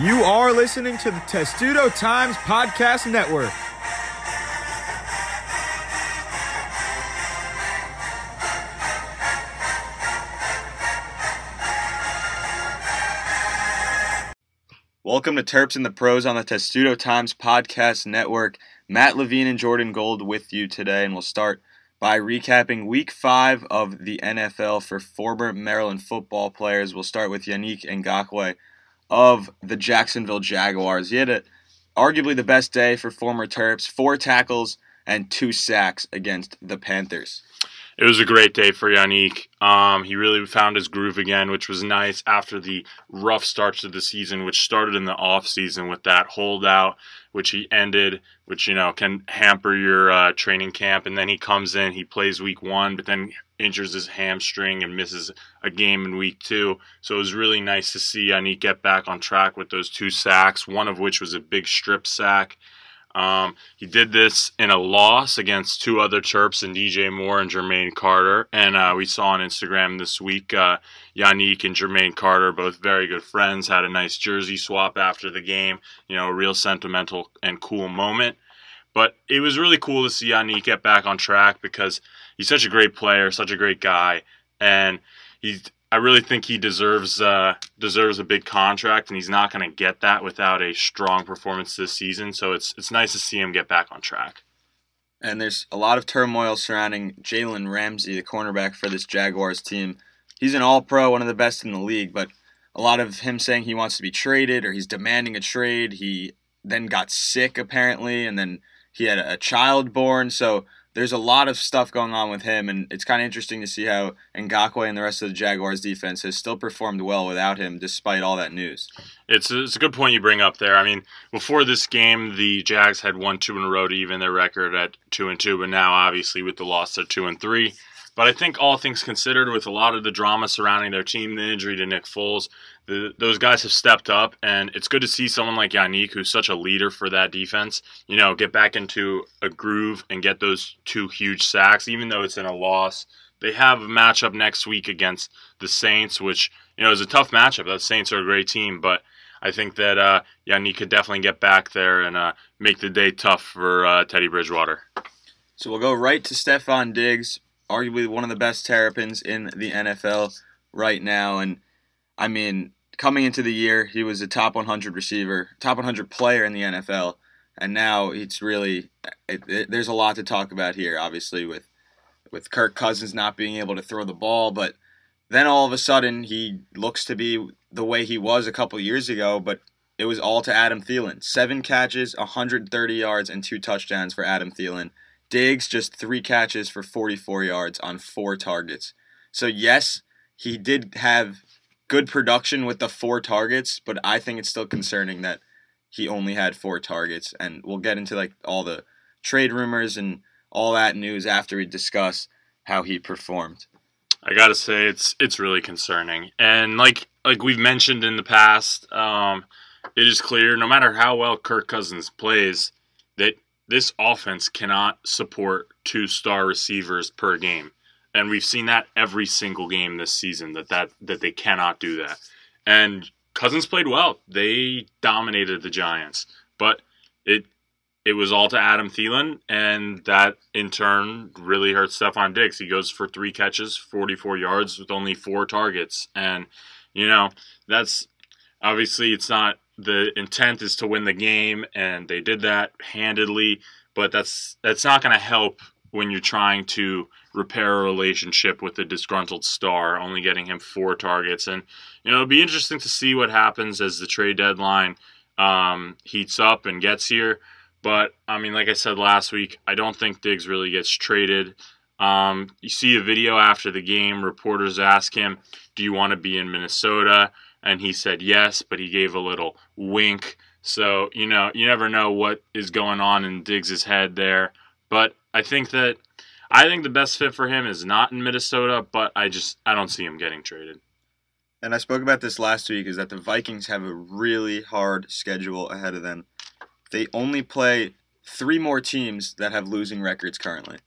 You are listening to the Testudo Times Podcast Network. Welcome to Terps in the Pros on the Testudo Times Podcast Network. Matt Levine and Jordan Gold with you today, and we'll start by recapping week five of the NFL for former Maryland football players. We'll start with Yannick Ngakoue of the Jacksonville Jaguars. He had a, arguably the best day for former Terps, four tackles and two sacks against the Panthers it was a great day for Yannick. Um, he really found his groove again, which was nice after the rough starts to the season, which started in the off season with that holdout, which he ended, which you know can hamper your uh, training camp. And then he comes in, he plays week one, but then injures his hamstring and misses a game in week two. So it was really nice to see Yannick get back on track with those two sacks, one of which was a big strip sack. Um, he did this in a loss against two other Terps and DJ Moore and Jermaine Carter. And uh, we saw on Instagram this week, uh, Yannick and Jermaine Carter, both very good friends, had a nice jersey swap after the game. You know, a real sentimental and cool moment. But it was really cool to see Yannick get back on track because he's such a great player, such a great guy. And he's I really think he deserves uh, deserves a big contract, and he's not going to get that without a strong performance this season. So it's it's nice to see him get back on track. And there's a lot of turmoil surrounding Jalen Ramsey, the cornerback for this Jaguars team. He's an All Pro, one of the best in the league, but a lot of him saying he wants to be traded or he's demanding a trade. He then got sick apparently, and then he had a child born. So there's a lot of stuff going on with him, and it's kind of interesting to see how Ngakoue and the rest of the Jaguars defense has still performed well without him, despite all that news. It's a, it's a good point you bring up there. I mean, before this game, the Jags had won two in a row to even their record at two and two, but now obviously with the loss, they're two and three. But I think all things considered, with a lot of the drama surrounding their team, the injury to Nick Foles, the, those guys have stepped up, and it's good to see someone like Yannick, who's such a leader for that defense, you know, get back into a groove and get those two huge sacks, even though it's in a loss. They have a matchup next week against the Saints, which you know is a tough matchup. The Saints are a great team, but I think that uh, Yannick could definitely get back there and uh, make the day tough for uh, Teddy Bridgewater. So we'll go right to Stefon Diggs, arguably one of the best terrapins in the NFL right now. And I mean, coming into the year, he was a top 100 receiver, top 100 player in the NFL. And now it's really, it, it, there's a lot to talk about here, obviously, with, with Kirk Cousins not being able to throw the ball. But then all of a sudden, he looks to be the way he was a couple years ago, but it was all to Adam Thielen. Seven catches, 130 yards, and two touchdowns for Adam Thielen. Diggs just three catches for 44 yards on four targets. So yes, he did have good production with the four targets, but I think it's still concerning that he only had four targets. And we'll get into like all the trade rumors and all that news after we discuss how he performed. I gotta say it's it's really concerning, and like like we've mentioned in the past, um, it is clear no matter how well Kirk Cousins plays this offense cannot support two star receivers per game. And we've seen that every single game this season that that, that they cannot do that. And Cousins played well. They dominated the Giants. But it it was all to Adam Thielen, and that in turn really hurt Stefon Diggs. He goes for three catches, 44 yards with only four targets. And, you know, that's obviously it's not the intent is to win the game, and they did that handedly. But that's that's not going to help when you're trying to repair a relationship with a disgruntled star, only getting him four targets. And you know, it'll be interesting to see what happens as the trade deadline um, heats up and gets here. But I mean, like I said last week, I don't think Diggs really gets traded. Um, you see a video after the game. Reporters ask him, "Do you want to be in Minnesota?" And he said yes, but he gave a little wink. So, you know, you never know what is going on in Diggs's head there. But I think that I think the best fit for him is not in Minnesota, but I just I don't see him getting traded. And I spoke about this last week is that the Vikings have a really hard schedule ahead of them. They only play three more teams that have losing records currently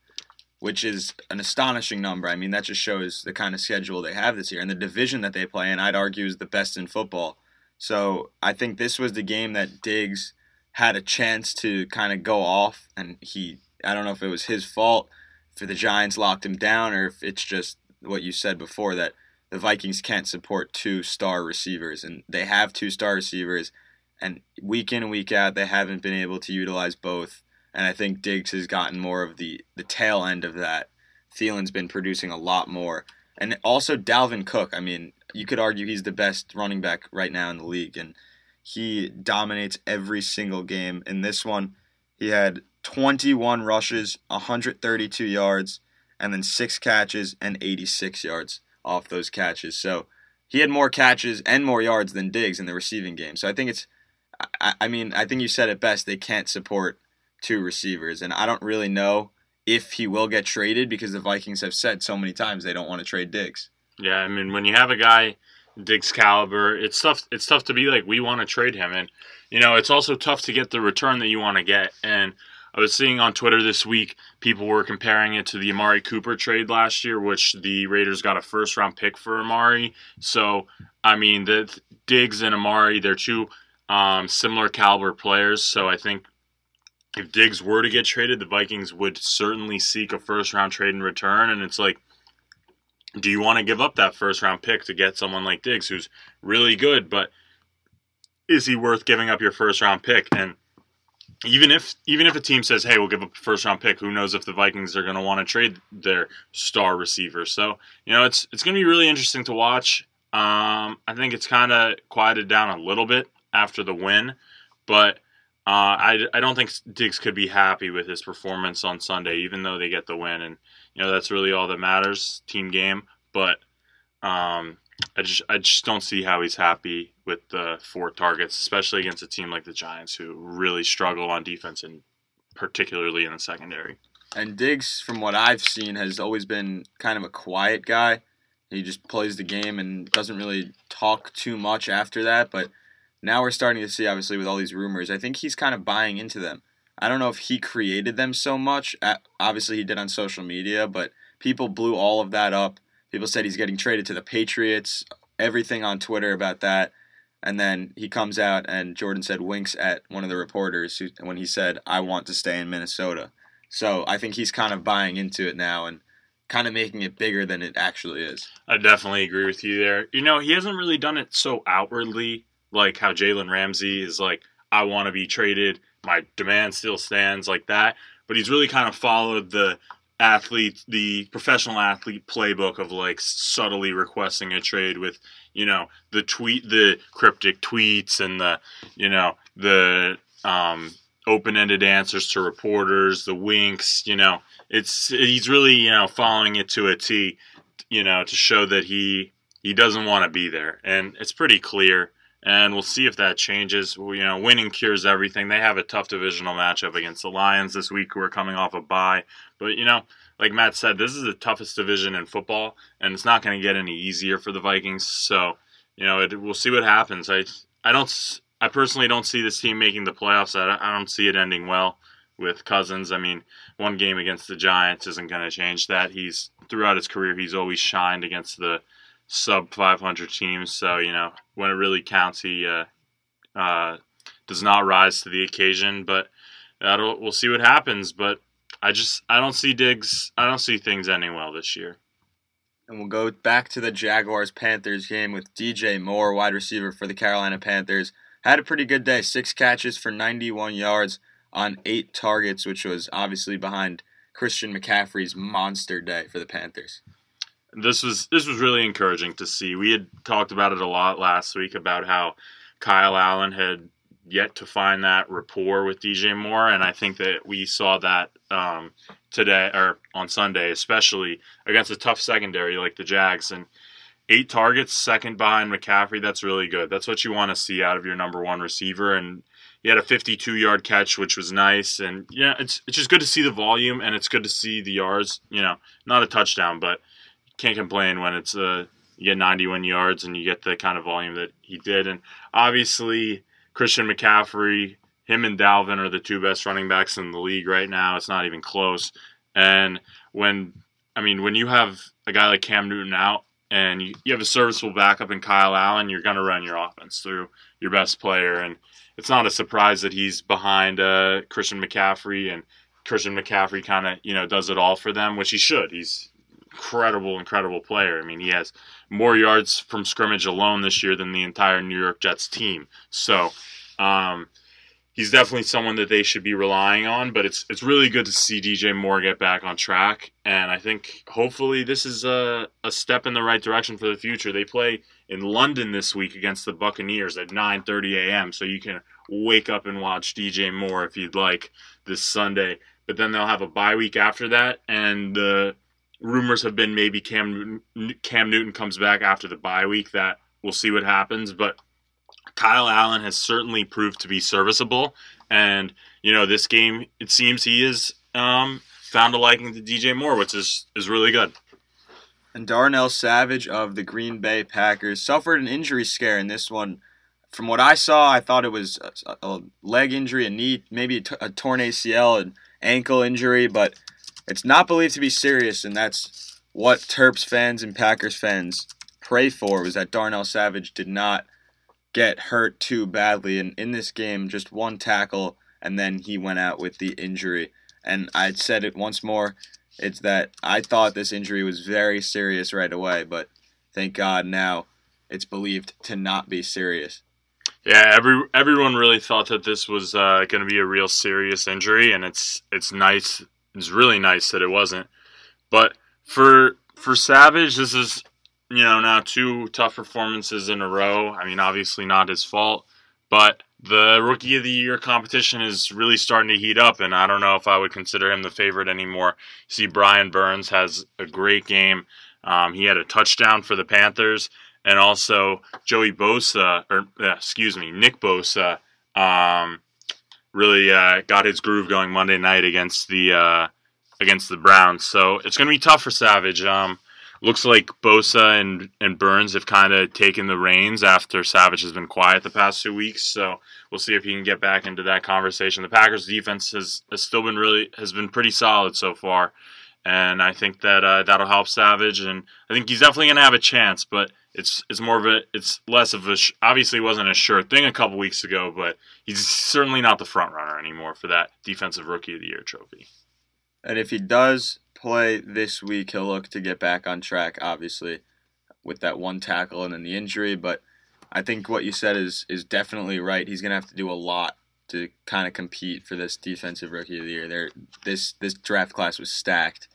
which is an astonishing number. I mean, that just shows the kind of schedule they have this year and the division that they play in. I'd argue is the best in football. So I think this was the game that Diggs had a chance to kind of go off, and he I don't know if it was his fault, for the Giants locked him down, or if it's just what you said before that the Vikings can't support two star receivers, and they have two star receivers, and week in and week out they haven't been able to utilize both. And I think Diggs has gotten more of the the tail end of that. Thielen's been producing a lot more, and also Dalvin Cook. I mean, you could argue he's the best running back right now in the league, and he dominates every single game. In this one, he had 21 rushes, 132 yards, and then six catches and 86 yards off those catches. So he had more catches and more yards than Diggs in the receiving game. So I think it's, I, I mean, I think you said it best. They can't support two receivers, and I don't really know if he will get traded because the Vikings have said so many times they don't want to trade Diggs. Yeah, I mean, when you have a guy Diggs caliber, it's tough. It's tough to be like we want to trade him, and you know, it's also tough to get the return that you want to get. And I was seeing on Twitter this week, people were comparing it to the Amari Cooper trade last year, which the Raiders got a first round pick for Amari. So, I mean, the Diggs and Amari, they're two um, similar caliber players. So I think if Diggs were to get traded, the Vikings would certainly seek a first round trade in return. And it's like, do you want to give up that first round pick to get someone like Diggs who's really good, but is he worth giving up your first round pick? And even if even if a team says, "Hey, we'll give up a first round pick," who knows if the Vikings are going to want to trade their star receiver? So you know, it's it's going to be really interesting to watch. Um, I think it's kind of quieted down a little bit after the win, but uh, I I don't think Diggs could be happy with his performance on Sunday, even though they get the win, and you know that's really all that matters, team game. But um, I just I just don't see how he's happy with the four targets, especially against a team like the Giants who really struggle on defense and particularly in the secondary. And Diggs, from what I've seen, has always been kind of a quiet guy. He just plays the game and doesn't really talk too much after that. But now we're starting to see, obviously, with all these rumors, I think he's kind of buying into them. I don't know if he created them so much. Obviously, he did on social media, but people blew all of that up. People said he's getting traded to the Patriots, everything on Twitter about that. And then he comes out and Jordan said winks at one of the reporters who, when he said, I want to stay in Minnesota. So I think he's kind of buying into it now and kind of making it bigger than it actually is. I definitely agree with you there. You know, he hasn't really done it so outwardly, like how Jalen Ramsey is like, I want to be traded. My demand still stands like that. But he's really kind of followed the athlete, the professional athlete playbook of like subtly requesting a trade with, you know, the tweet, the cryptic tweets and the, you know, the um, open-ended answers to reporters, the winks, you know, it's he's really, you know, following it to a T, you know, to show that he he doesn't want to be there. And it's pretty clear and we'll see if that changes. You know, winning cures everything. They have a tough divisional matchup against the Lions this week, who are coming off a bye. But you know, like Matt said, this is the toughest division in football, and it's not going to get any easier for the Vikings. So, you know, it, we'll see what happens. I, I don't, I personally don't see this team making the playoffs. I, I don't see it ending well with Cousins. I mean, one game against the Giants isn't going to change that. He's throughout his career, he's always shined against the sub 500 teams. So you know when it really counts, he uh, uh, does not rise to the occasion. But that we'll see what happens. But I just I don't see Diggs. I don't see things ending well this year. And we'll go back to the Jaguars Panthers game with DJ Moore, wide receiver for the Carolina Panthers. Had a pretty good day. Six catches for 91 yards on eight targets, which was obviously behind Christian McCaffrey's monster day for the Panthers this was this was really encouraging to see. We had talked about it a lot last week about how Kyle Allen had yet to find that rapport with DJ Moore, and I think that we saw that um, today or on Sunday, especially against a tough secondary like the Jags. And eight targets, second behind McCaffrey, that's really good. That's what you want to see out of your number one receiver. And he had a 52 yard catch, which was nice. And yeah, it's it's just good to see the volume, and it's good to see the yards. You know, not a touchdown, but can't complain when it's uh, you get 91 yards and you get the kind of volume that he did. And obviously, Christian McCaffrey, him and Dalvin are the two best running backs in the league right now. It's not even close. And when I mean, when you have a guy like Cam Newton out and you, you have a serviceable backup in Kyle Allen, you're going to run your offense through your best player. And it's not a surprise that he's behind uh, Christian McCaffrey, and Christian McCaffrey kind of you know does it all for them, which he should. He's incredible, incredible player. I mean, he has more yards from scrimmage alone this year than the entire New York Jets team. So. Um, he's definitely someone that they should be relying on. But it's it's really good to see DJ Moore get back on track, and I think hopefully this is a, a step in the right direction for the future. They play in London this week against the Buccaneers at 9:30 a.m. So you can wake up and watch DJ Moore if you'd like this Sunday. But then they'll have a bye week after that, and the rumors have been maybe Cam Cam Newton comes back after the bye week. That we'll see what happens, but Kyle Allen has certainly proved to be serviceable, and you know this game it seems he is um, found a liking to DJ Moore, which is is really good. And Darnell Savage of the Green Bay Packers suffered an injury scare in this one. From what I saw, I thought it was a, a leg injury, a knee, maybe a, t- a torn ACL, an ankle injury, but it's not believed to be serious, and that's what Terps fans and Packers fans pray for was that Darnell Savage did not get hurt too badly. And in this game, just one tackle, and then he went out with the injury. And I said it once more. It's that I thought this injury was very serious right away, but thank God now it's believed to not be serious. Yeah, every everyone really thought that this was uh, going to be a real serious injury, and it's it's nice. It's really nice that it wasn't. But for for Savage, this is you know, now two tough performances in a row. I mean, obviously not his fault, but the rookie of the year competition is really starting to heat up, and I don't know if I would consider him the favorite anymore. See, Brian Burns has a great game. Um, he had a touchdown for the Panthers, and also Joey Bosa, or uh, excuse me, Nick Bosa, um, really uh, got his groove going Monday night against the uh, against the Browns. So it's going to be tough for Savage. Um, looks like Bosa and, and Burns have kind of taken the reins after Savage has been quiet the past two weeks. So we'll see if he can get back into that conversation. The Packers defense has, has still been really has been pretty solid so far, and I think that uh, that'll help Savage. And I think he's definitely going to have a chance, but it's it's more of a it's less of a obviously wasn't a sure thing a couple weeks ago, but he's certainly not the front runner anymore for that defensive rookie of the year trophy. And if he does play this week, he'll look to get back on track, obviously, with that one tackle and then the injury. But I think what you said is is definitely right. He's gonna have to do a lot to kind of compete for this defensive rookie of the year. There, this this draft class was stacked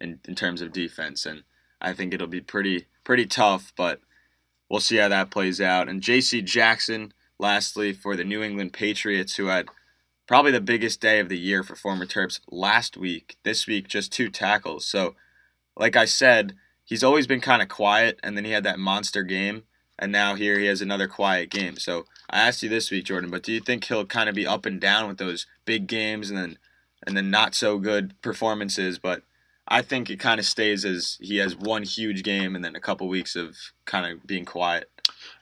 in in terms of defense, and I think it'll be pretty pretty tough. But we'll see how that plays out. And J.C. Jackson, lastly, for the New England Patriots, who had probably the biggest day of the year for former Terps last week. This week, just two tackles. So, like I said, he's always been kind of quiet, and then he had that monster game, and now here he has another quiet game. So, I asked you this week, Jordan, but do you think he'll kind of be up and down with those big games and then and then not so good performances? But I think it kind of stays as he has one huge game and then a couple weeks of kind of being quiet.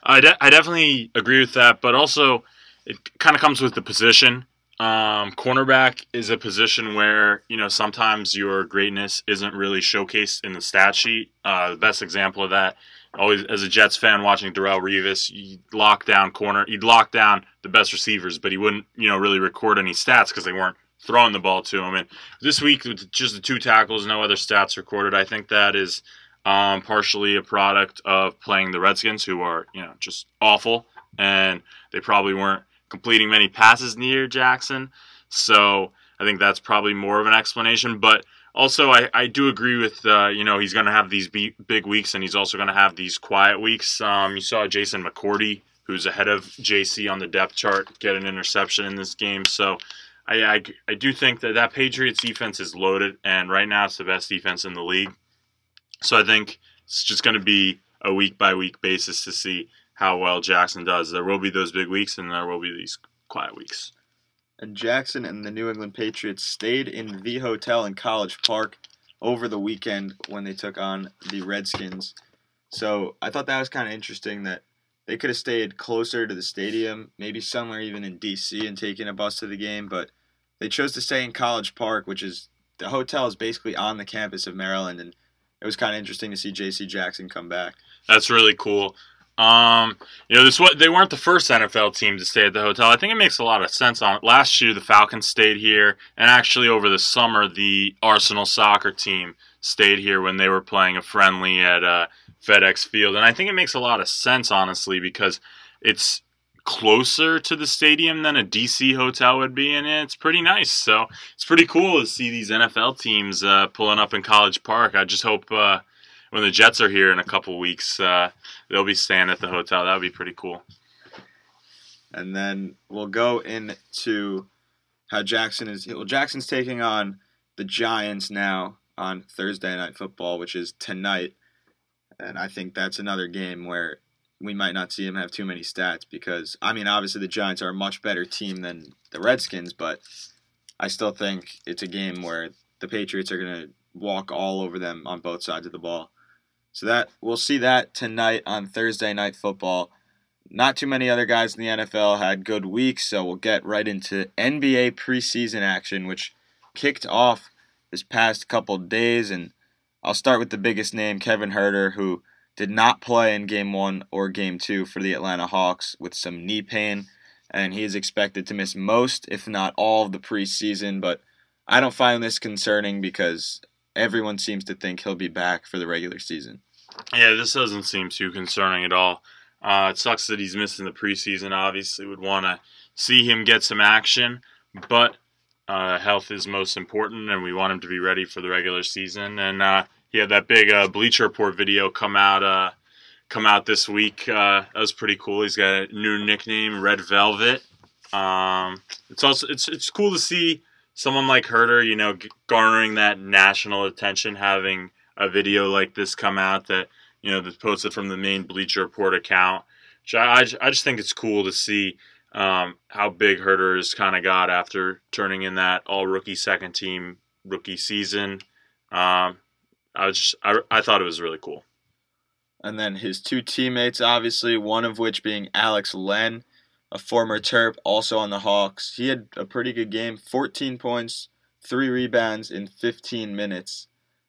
I, de- I definitely agree with that, but also it kind of comes with the position. Um, cornerback is a position where you know sometimes your greatness isn't really showcased in the stat sheet. Uh, the best example of that, always as a Jets fan watching Darrelle Revis, you lock down corner, he'd lock down the best receivers, but he wouldn't you know really record any stats because they weren't throwing the ball to him. And this week, with just the two tackles, no other stats recorded. I think that is um, partially a product of playing the Redskins, who are you know just awful, and they probably weren't completing many passes near Jackson. So I think that's probably more of an explanation. But also, I, I do agree with, uh, you know, he's going to have these big weeks and he's also going to have these quiet weeks. Um, you saw Jason McCourty, who's ahead of JC on the depth chart, get an interception in this game. So I, I, I do think that that Patriots defense is loaded, and right now it's the best defense in the league. So I think it's just going to be a week by week basis to see how well Jackson does. There will be those big weeks, and there will be these quiet weeks. And Jackson and the New England Patriots stayed in the hotel in College Park over the weekend when they took on the Redskins. So I thought that was kind of interesting that they could have stayed closer to the stadium, maybe somewhere even in D.C. and taken a bus to the game, but they chose to stay in College Park, which is the hotel is basically on the campus of Maryland, and it was kind of interesting to see J.C. Jackson come back. That's really cool. Um, you know, this what they weren't the first NFL team to stay at the hotel. I think it makes a lot of sense. On last year, the Falcons stayed here, and actually over the summer, the Arsenal soccer team stayed here when they were playing a friendly at uh, FedEx Field. And I think it makes a lot of sense, honestly, because it's closer to the stadium than a DC hotel would be, and it's pretty nice. So it's pretty cool to see these NFL teams uh, pulling up in College Park. I just hope. Uh, when the Jets are here in a couple weeks, uh, they'll be staying at the hotel. That would be pretty cool. And then we'll go into how Jackson is. Well, Jackson's taking on the Giants now on Thursday Night Football, which is tonight. And I think that's another game where we might not see him have too many stats because, I mean, obviously the Giants are a much better team than the Redskins, but I still think it's a game where the Patriots are going to walk all over them on both sides of the ball. So that we'll see that tonight on Thursday night football. Not too many other guys in the NFL had good weeks, so we'll get right into NBA preseason action, which kicked off this past couple days. And I'll start with the biggest name, Kevin Huerter, who did not play in game one or game two for the Atlanta Hawks with some knee pain. And he is expected to miss most, if not all, of the preseason. But I don't find this concerning because everyone seems to think he'll be back for the regular season. Yeah, this doesn't seem too concerning at all. Uh, it sucks that he's missing the preseason. Obviously, would want to see him get some action, but uh, health is most important, and we want him to be ready for the regular season. And uh, he had that big uh, Bleacher Report video come out uh, come out this week. Uh, that was pretty cool. He's got a new nickname, Red Velvet. Um, it's also it's it's cool to see someone like Huerter, you know, garnering that national attention, having a video like this come out that you know that's posted from the main Bleacher Report account. I, I just think it's cool to see um, how big Huerter has kind of got after turning in that all rookie second team rookie season. Um, I was just, I, I thought it was really cool. And then his two teammates, obviously, one of which being Alex Len, a former Terp, also on the Hawks. He had a pretty good game 14 points, three rebounds in 15 minutes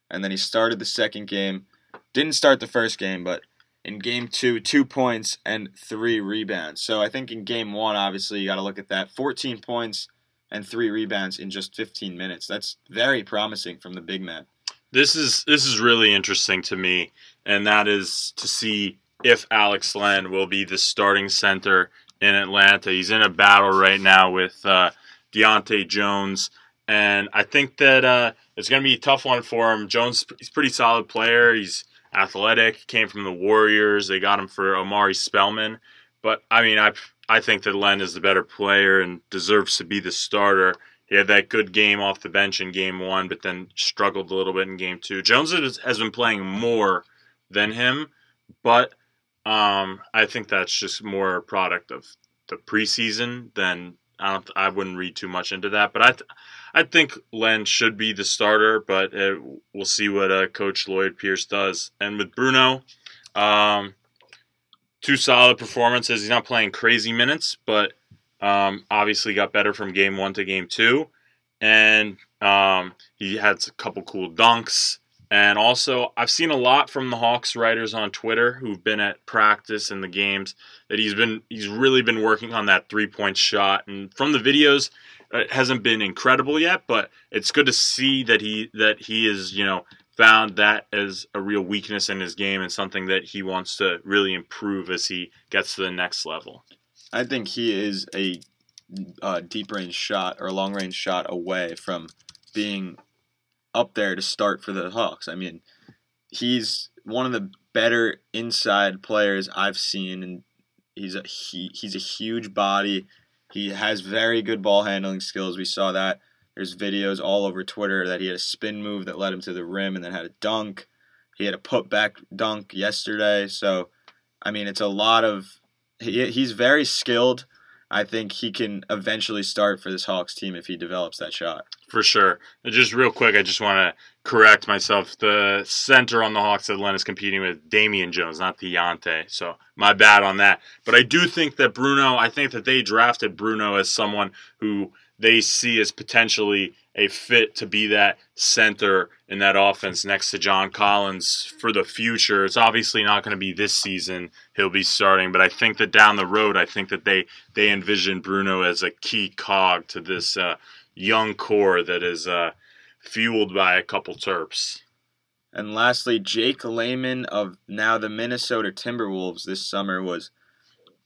and then he started the second game. Didn't start the first game, but in game two, two points and three rebounds. So I think in game one, obviously, you got to look at that 14 points and three rebounds in just 15 minutes. That's very promising from the big man. This is this is really interesting to me, and that is to see if Alex Len will be the starting center in Atlanta. He's in a battle right now with uh, DeJuan Jones and I think that uh, it's going to be a tough one for him. Jones, he's a pretty solid player. He's athletic. Came from the Warriors. They got him for Omari Spellman. But I mean, I I think that Len is the better player and deserves to be the starter. He had that good game off the bench in game one, but then struggled a little bit in game two. Jones has been playing more than him, but um, I think that's just more a product of the preseason than I don't. I wouldn't read too much into that, but I. Th- I think Len should be the starter, but it, uh, we'll see what uh, Coach Lloyd Pierce does. And with Bruno, um, two solid performances. He's not playing crazy minutes, but um, obviously got better from game one to game two. And um, he had a couple cool dunks. And also, I've seen a lot from the Hawks writers on Twitter who've been at practice and the games that he's been he's really been working on that three point shot. And from the videos, it hasn't been incredible yet, but it's good to see that he that he is you know found that as a real weakness in his game and something that he wants to really improve as he gets to the next level. I think he is a uh, deep range shot or a long range shot away from being up there to start for the Hawks. I mean, he's one of the better inside players I've seen, and he's a he, he's a huge body. He has very good ball handling skills. We saw that. There's videos all over Twitter that he had a spin move that led him to the rim and then had a dunk. He had a put back dunk yesterday. So, I mean, it's a lot of. He, he's very skilled. I think he can eventually start for this Hawks team if he develops that shot. For sure. just real quick, I just want to correct myself. The center on the Hawks that Len is competing with Damian Jones, not Deontay. So my bad on that. But I do think that Bruno, I think that they drafted Bruno as someone who they see as potentially a fit to be that center in that offense next to John Collins for the future. It's obviously not going to be this season he'll be starting, but I think that down the road, I think that they they envision Bruno as a key cog to this uh, young core that is uh, fueled by a couple Terps. And lastly, Jake Layman of now the Minnesota Timberwolves this summer was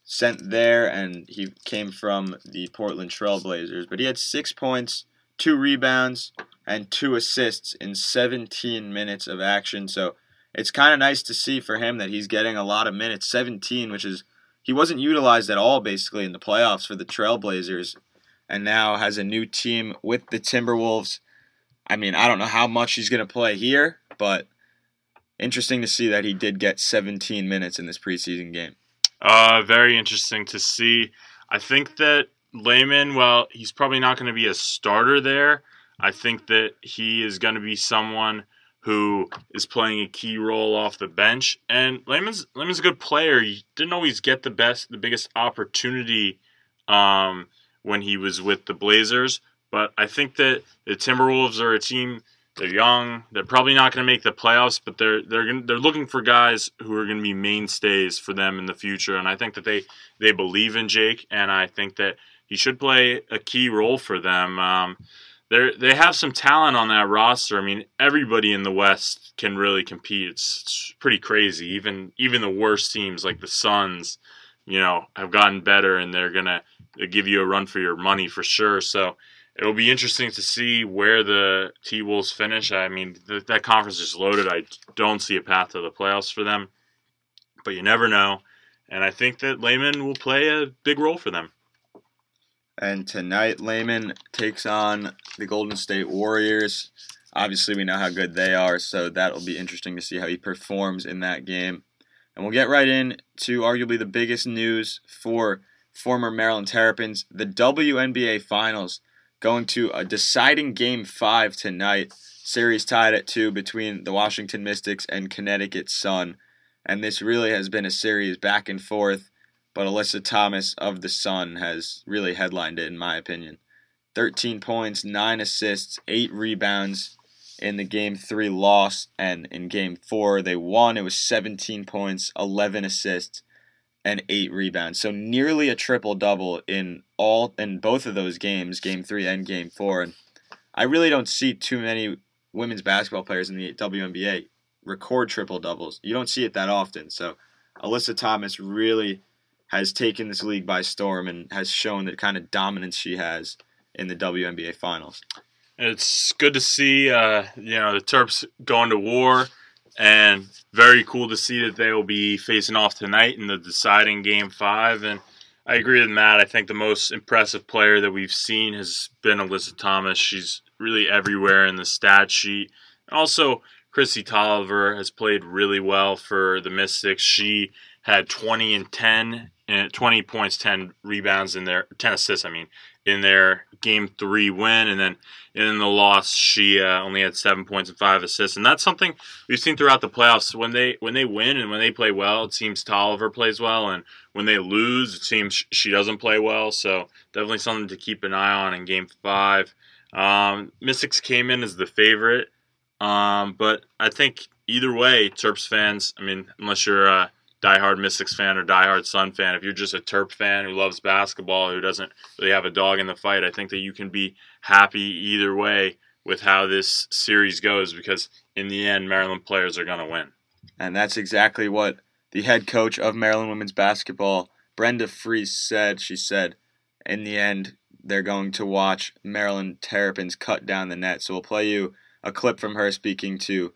sent there, and he came from the Portland Trailblazers. But he had six points, two rebounds, and two assists in 17 minutes of action. So it's kind of nice to see for him that he's getting a lot of minutes 17, which is he wasn't utilized at all basically in the playoffs for the Trailblazers, and now has a new team with the Timberwolves. I mean, I don't know how much he's going to play here, but interesting to see that he did get 17 minutes in this preseason game. Uh, very interesting to see. I think that Layman, well, he's probably not going to be a starter there. I think that he is going to be someone who is playing a key role off the bench. And Layman's Layman's a good player. He didn't always get the best, the biggest opportunity um, when he was with the Blazers. But I think that the Timberwolves are a team they're young. They're probably not going to make the playoffs, but they're they're gonna, they're looking for guys who are going to be mainstays for them in the future. And I think that they they believe in Jake, and I think that he should play a key role for them. Um, they they have some talent on that roster. I mean, everybody in the West can really compete. It's, it's pretty crazy. Even even the worst teams like the Suns, you know, have gotten better, and they're gonna give you a run for your money for sure. So it'll be interesting to see where the T Wolves finish. I mean, th- that conference is loaded. I don't see a path to the playoffs for them, but you never know. And I think that Layman will play a big role for them. And tonight, Layman takes on the Golden State Warriors. Obviously, we know how good they are, so that'll be interesting to see how he performs in that game. And we'll get right in to arguably the biggest news for former Maryland Terrapins the WNBA Finals going to a deciding game five tonight. Series tied at two between the Washington Mystics and Connecticut Sun. And this really has been a series back and forth, but Alyssa Thomas of the Sun has really headlined it, in my opinion. 13 points, 9 assists, 8 rebounds in the game 3 loss, and in game 4 they won. It was 17 points, 11 assists, and eight rebounds. So nearly a triple double in all in both of those games, game three and game four. And I really don't see too many women's basketball players in the WNBA record triple doubles. You don't see it that often. So Alyssa Thomas really has taken this league by storm and has shown the kind of dominance she has in the WNBA finals. It's good to see, uh, you know, the Terps going to war and very cool to see that they will be facing off tonight in the deciding game five. And I agree with Matt. I think the most impressive player that we've seen has been Alyssa Thomas. She's really everywhere in the stat sheet. And also, Kristi Toliver has played really well for the Mystics. She had 20 and 10, and 20 points, 10 rebounds in their 10 assists. I mean, in their game three win, and then in the loss, she uh, only had seven points and five assists, and that's something we've seen throughout the playoffs. When they when they win and when they play well, it seems Toliver plays well, and when they lose, it seems she doesn't play well. So definitely something to keep an eye on in Game Five. Um, Mystics came in as the favorite, um, but I think either way, Terps fans. I mean, unless you're uh, diehard Mystics fan or diehard Sun fan, if you're just a Terp fan who loves basketball, who doesn't really have a dog in the fight, I think that you can be happy either way with how this series goes because in the end, Maryland players are going to win. And that's exactly what the head coach of Maryland women's basketball, Brenda Frese, said. She said, in the end, they're going to watch Maryland Terrapins cut down the net. So we'll play you a clip from her speaking to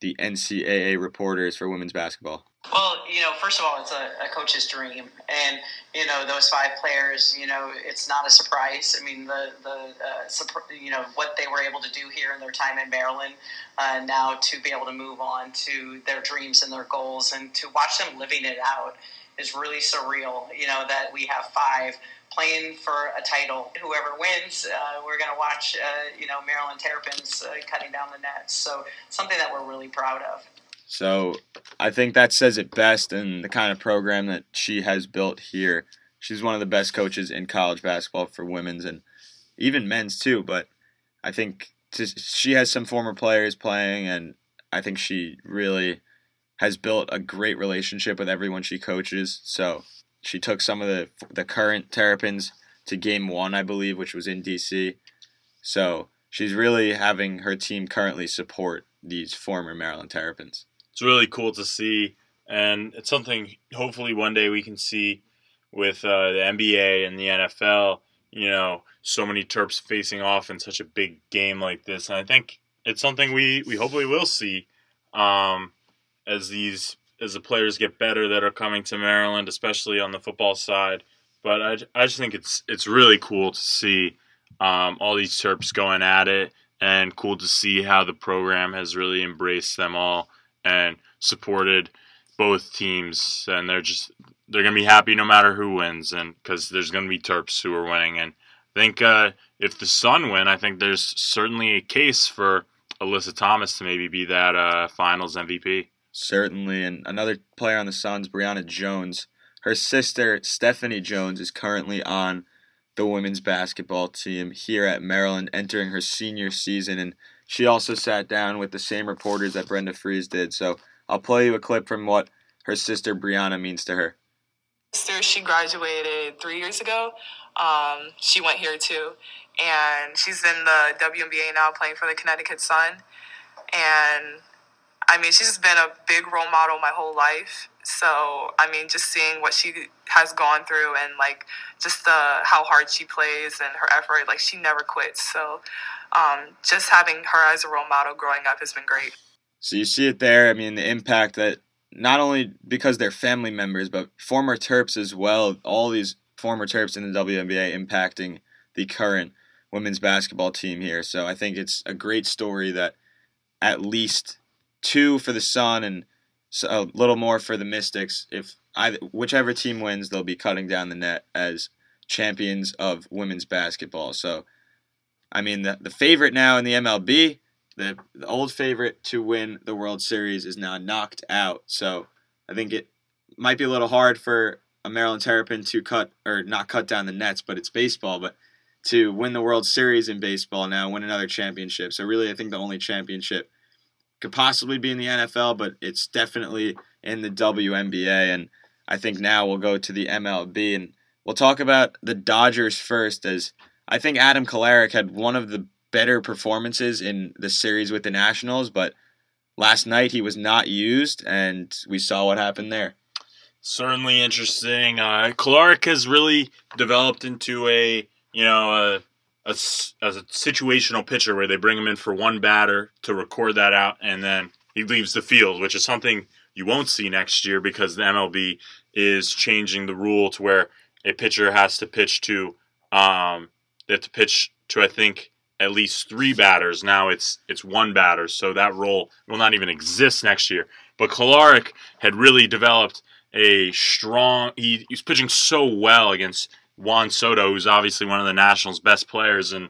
the NCAA reporters for women's basketball. Well, you know, first of all, it's a, a, coach's dream, and you know those five players. You know, it's not a surprise. I mean, the the uh, you know what they were able to do here in their time in Maryland, uh, now to be able to move on to their dreams and their goals, and to watch them living it out is really surreal. You know that we have five playing for a title. Whoever wins, uh, we're going to watch. Uh, you know, Maryland Terrapins uh, cutting down the nets. So something that we're really proud of. So I think that says it best in the kind of program that she has built here. She's one of the best coaches in college basketball for women's and even men's too. But I think to, she has some former players playing, and I think she really has built a great relationship with everyone she coaches. So she took some of the the current Terrapins to game one, I believe, which was in DC. So she's really having her team currently support these former Maryland Terrapins. It's really cool to see, and it's something hopefully one day we can see with uh, the NBA and the NFL. You know, so many Terps facing off in such a big game like this, and I think it's something we we hopefully will see um, as these as the players get better that are coming to Maryland, especially on the football side. But I, I just think it's it's really cool to see um, all these Terps going at it, and cool to see how the program has really embraced them all and supported both teams, and they're just they're gonna be happy no matter who wins, and because there's gonna be Terps who are winning, and I think uh, if the Sun win, I think there's certainly a case for Alyssa Thomas to maybe be that uh, Finals MVP. Certainly, and another player on the Suns, Brionna Jones. Her sister Stephanie Jones is currently on the women's basketball team here at Maryland, entering her senior season, and she also sat down with the same reporters that Brenda Frese did. So I'll play you a clip from what her sister Brionna means to her. Sister, she graduated three years ago. Um, she went here too, and she's in the WNBA now, playing for the Connecticut Sun. And I mean, she's been a big role model my whole life. So I mean, just seeing what she has gone through and like just the how hard she plays and her effort, like she never quits. So um, just having her as a role model growing up has been great. So you see it there. I mean, the impact that not only because they're family members, but former Terps as well. All these former Terps in the WNBA impacting the current women's basketball team here. So I think it's a great story that at least two for the Sun and a little more for the Mystics. If either, whichever team wins, they'll be cutting down the net as champions of women's basketball. So, I mean, the, the favorite now in the MLB, the, the old favorite to win the World Series, is now knocked out. So, I think it might be a little hard for a Maryland Terrapin to cut or not cut down the nets, but it's baseball. But to win the World Series in baseball now, win another championship. So really, I think the only championship could possibly be in the NFL, but it's definitely in the WNBA. And I think now we'll go to the MLB and we'll talk about the Dodgers first, as I think Adam Kolarek had one of the better performances in the series with the Nationals, but last night he was not used, and we saw what happened there. Certainly interesting. Uh, Kolarek has really developed into a you know a, a, a situational pitcher where they bring him in for one batter to record that out, and then he leaves the field, which is something you won't see next year because the MLB is changing the rule to where a pitcher has to pitch to um, they have to pitch to I think at least three batters. Now it's it's one batter, so that role will not even exist next year. But Kolarek had really developed a strong. He, was pitching so well against Juan Soto, who's obviously one of the Nationals' best players, and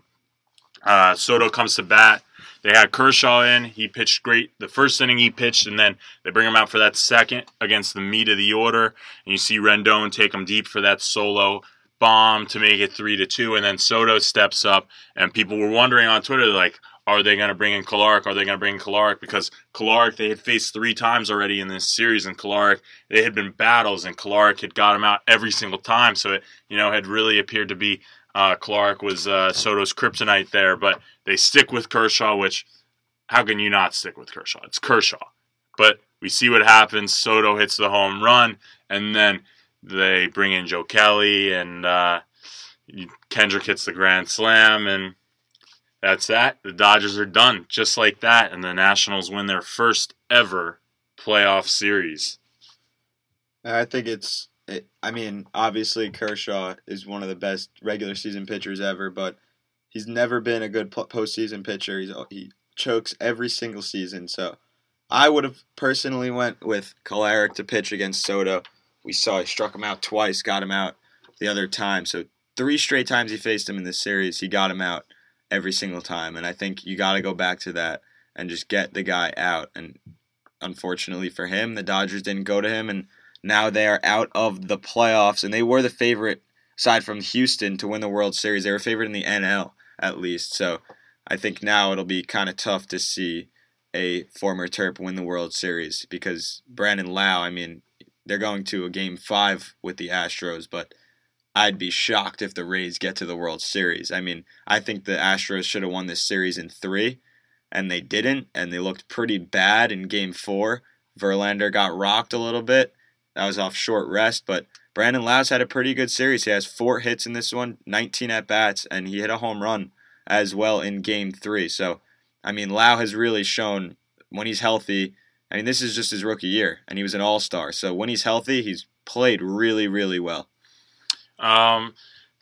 uh, Soto comes to bat. They had Kershaw in. He pitched great the first inning he pitched, and then they bring him out for that second against the meat of the order. And you see Rendon take him deep for that solo bomb to make it three to two, and then Soto steps up, and people were wondering on Twitter like, are they going to bring in Kolarek? Are they going to bring in Kolarek? Because Kolarek, they had faced three times already in this series, and Kolarek, they had been battles, and Kolarek had got him out every single time. So it, you know, had really appeared to be uh, Kolarek was uh, Soto's kryptonite there. But they stick with Kershaw, which how can you not stick with Kershaw? It's Kershaw. But we see what happens. Soto hits the home run, and then they bring in Joe Kelly, and uh, Kendrick hits the grand slam, and that's that. The Dodgers are done just like that, and the Nationals win their first ever playoff series. I think it's. It, I mean, obviously Kershaw is one of the best regular season pitchers ever, but he's never been a good postseason pitcher. He's he chokes every single season. So I would have personally went with Kolarek to pitch against Soto. We saw he struck him out twice, got him out the other time. So three straight times he faced him in this series, he got him out every single time. And I think you got to go back to that and just get the guy out. And unfortunately for him, the Dodgers didn't go to him, and now they are out of the playoffs. And they were the favorite, aside from Houston, to win the World Series. They were favored in the NL at least. So I think now it'll be kind of tough to see a former Terp win the World Series because Brandon Lowe, I mean, they're going to a game five with the Astros, but I'd be shocked if the Rays get to the World Series. I mean, I think the Astros should have won this series in three, and they didn't, and they looked pretty bad in game four. Verlander got rocked a little bit. That was off short rest, but Brandon Lowe's had a pretty good series. He has four hits in this one, 19 at bats, and he hit a home run as well in game three. So, I mean, Lowe has really shown when he's healthy. I mean, this is just his rookie year, and he was an all star. So, when he's healthy, he's played really, really well. Um,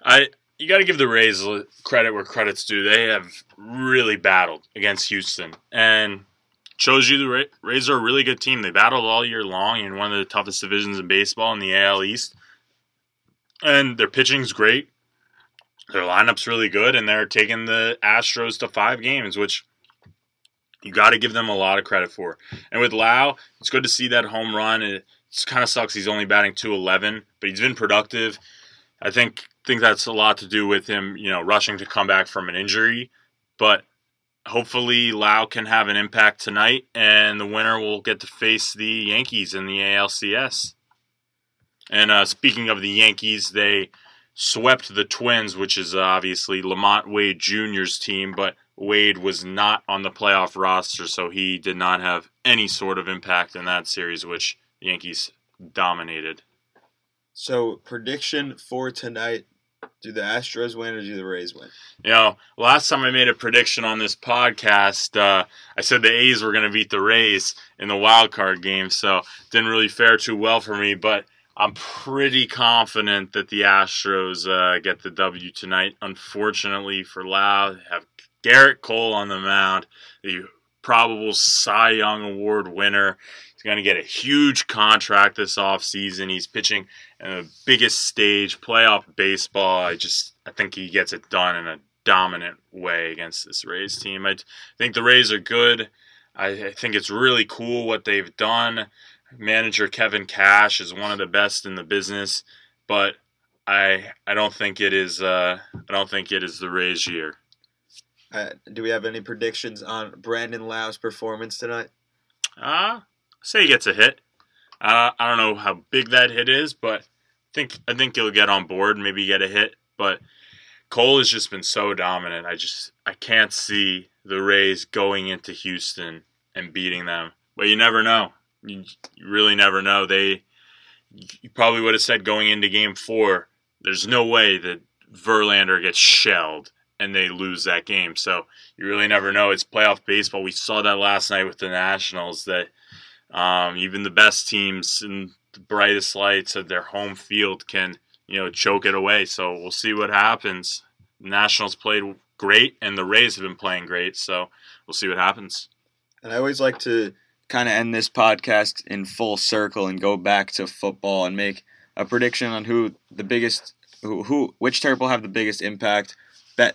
I you got to give the Rays credit where credit's due. They have really battled against Houston, and shows you the Rays are a really good team. They battled all year long in one of the toughest divisions in baseball in the AL East, and their pitching's great. Their lineup's really good, and they're taking the Astros to five games, which you got to give them a lot of credit for. And with Lowe, it's good to see that home run. It kind of sucks he's only batting 211, but he's been productive. I think think that's a lot to do with him, you know, rushing to come back from an injury. But hopefully, Lowe can have an impact tonight, and the winner will get to face the Yankees in the ALCS. And uh, speaking of the Yankees, they swept the Twins, which is obviously LaMont Wade Jr.'s team, but Wade was not on the playoff roster, so he did not have any sort of impact in that series, which the Yankees dominated. So prediction for tonight: Do the Astros win or do the Rays win? You know, last time I made a prediction on this podcast, uh, I said the A's were going to beat the Rays in the wild card game, so didn't really fare too well for me. But I'm pretty confident that the Astros uh, get the W tonight. Unfortunately for Lowe, have Gerrit Cole on the mound, the probable Cy Young Award winner. He's going to get a huge contract this offseason. He's pitching in the biggest stage, playoff baseball. I just I think he gets it done in a dominant way against this Rays team. I think the Rays are good. I, think it's really cool what they've done. Manager Kevin Cash is one of the best in the business, but I I don't think it is uh, I don't think it is the Rays year. Uh, do we have any predictions on Brandon Lowe's performance tonight? Uh, say he gets a hit. Uh, I don't know how big that hit is, but I think I think he'll get on board, maybe get a hit. But Cole has just been so dominant. I just I can't see the Rays going into Houston and beating them. But you never know. You, you really never know. They you probably would have said going into Game Four, there's no way that Verlander gets shelled and they lose that game. So you really never know. It's playoff baseball. We saw that last night with the Nationals that um, even the best teams in the brightest lights of their home field can, you know, choke it away. So we'll see what happens. The Nationals played great, and the Rays have been playing great. So we'll see what happens. And I always like to kind of end this podcast in full circle and go back to football and make a prediction on who the biggest, who, who which Terp will have the biggest impact,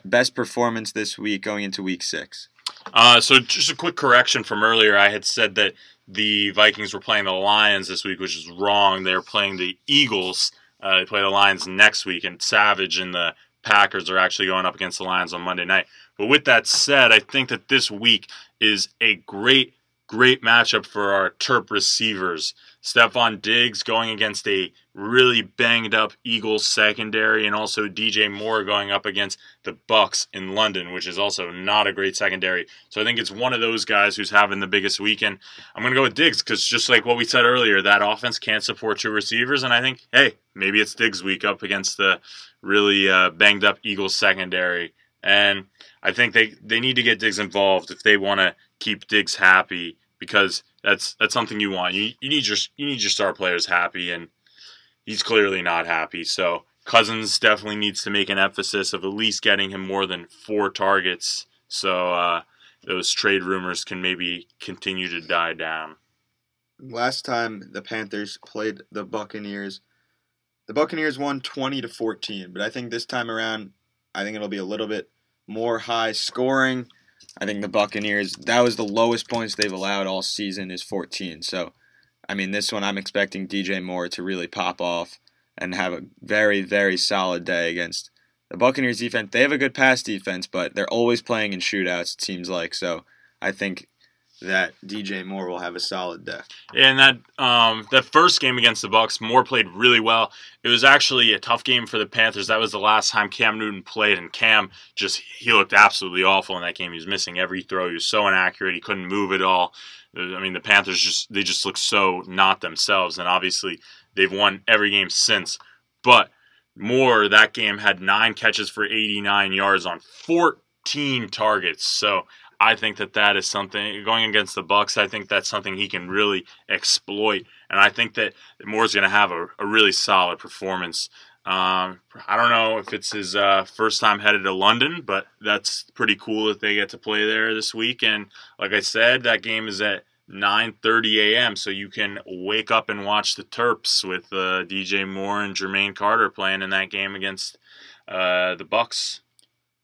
best performance this week going into week six. Uh, so just a quick correction from earlier. I had said that the Vikings were playing the Lions this week, which is wrong. They're playing the Eagles. Uh, they play the Lions next week, and Savage and the Packers are actually going up against the Lions on Monday night. But with that said, I think that this week is a great great matchup for our Terp receivers. Stefon Diggs going against a really banged up Eagles secondary, and also DJ Moore going up against the Bucks in London, which is also not a great secondary. So I think it's one of those guys who's having the biggest weekend. I'm going to go with Diggs because just like what we said earlier, that offense can't support two receivers, and I think hey, maybe it's Diggs week up against the really uh, banged up Eagles secondary. And I think they, they need to get Diggs involved if they want to keep Diggs happy because that's that's something you want. You you need your you need your star players happy, and he's clearly not happy. So Cousins definitely needs to make an emphasis of at least getting him more than four targets, so uh, those trade rumors can maybe continue to die down. Last time the Panthers played the Buccaneers, the Buccaneers won twenty to fourteen. But I think this time around, I think it'll be a little bit more high scoring. I think the Buccaneers, that was the lowest points they've allowed all season is 14. So, I mean, this one I'm expecting DJ Moore to really pop off and have a very, very solid day against the Buccaneers defense, they have a good pass defense, but they're always playing in shootouts, it seems like. So I think that DJ Moore will have a solid day. And that um, that first game against the Bucks, Moore played really well. It was actually a tough game for the Panthers. That was the last time Cam Newton played, and Cam just he looked absolutely awful in that game. He was missing every throw. He was so inaccurate. He couldn't move at all. I mean, the Panthers just they just look so not themselves, and obviously they've won every game since. But Moore that game had nine catches for 89 yards on 14 targets. So I think that that is something going against the Bucks. I think that's something he can really exploit, and I think that Moore's going to have a, a, really solid performance. Um, I don't know if it's his uh, first time headed to London, but that's pretty cool that they get to play there this week. And like I said, that game is at 9:30 a.m. So you can wake up and watch the Terps with uh, DJ Moore and Jermaine Carter playing in that game against uh, the Bucks.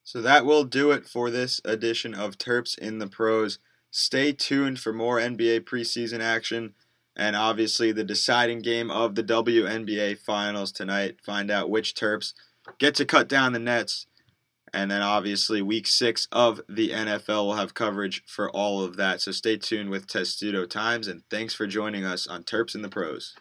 So that will do it for this edition of Terps in the Pros. Stay tuned for more NBA preseason action and obviously the deciding game of the WNBA finals tonight. Find out which Terps get to cut down the nets. And then obviously week six of the NFL will have coverage for all of that. So stay tuned with Testudo Times and thanks for joining us on Terps in the Pros.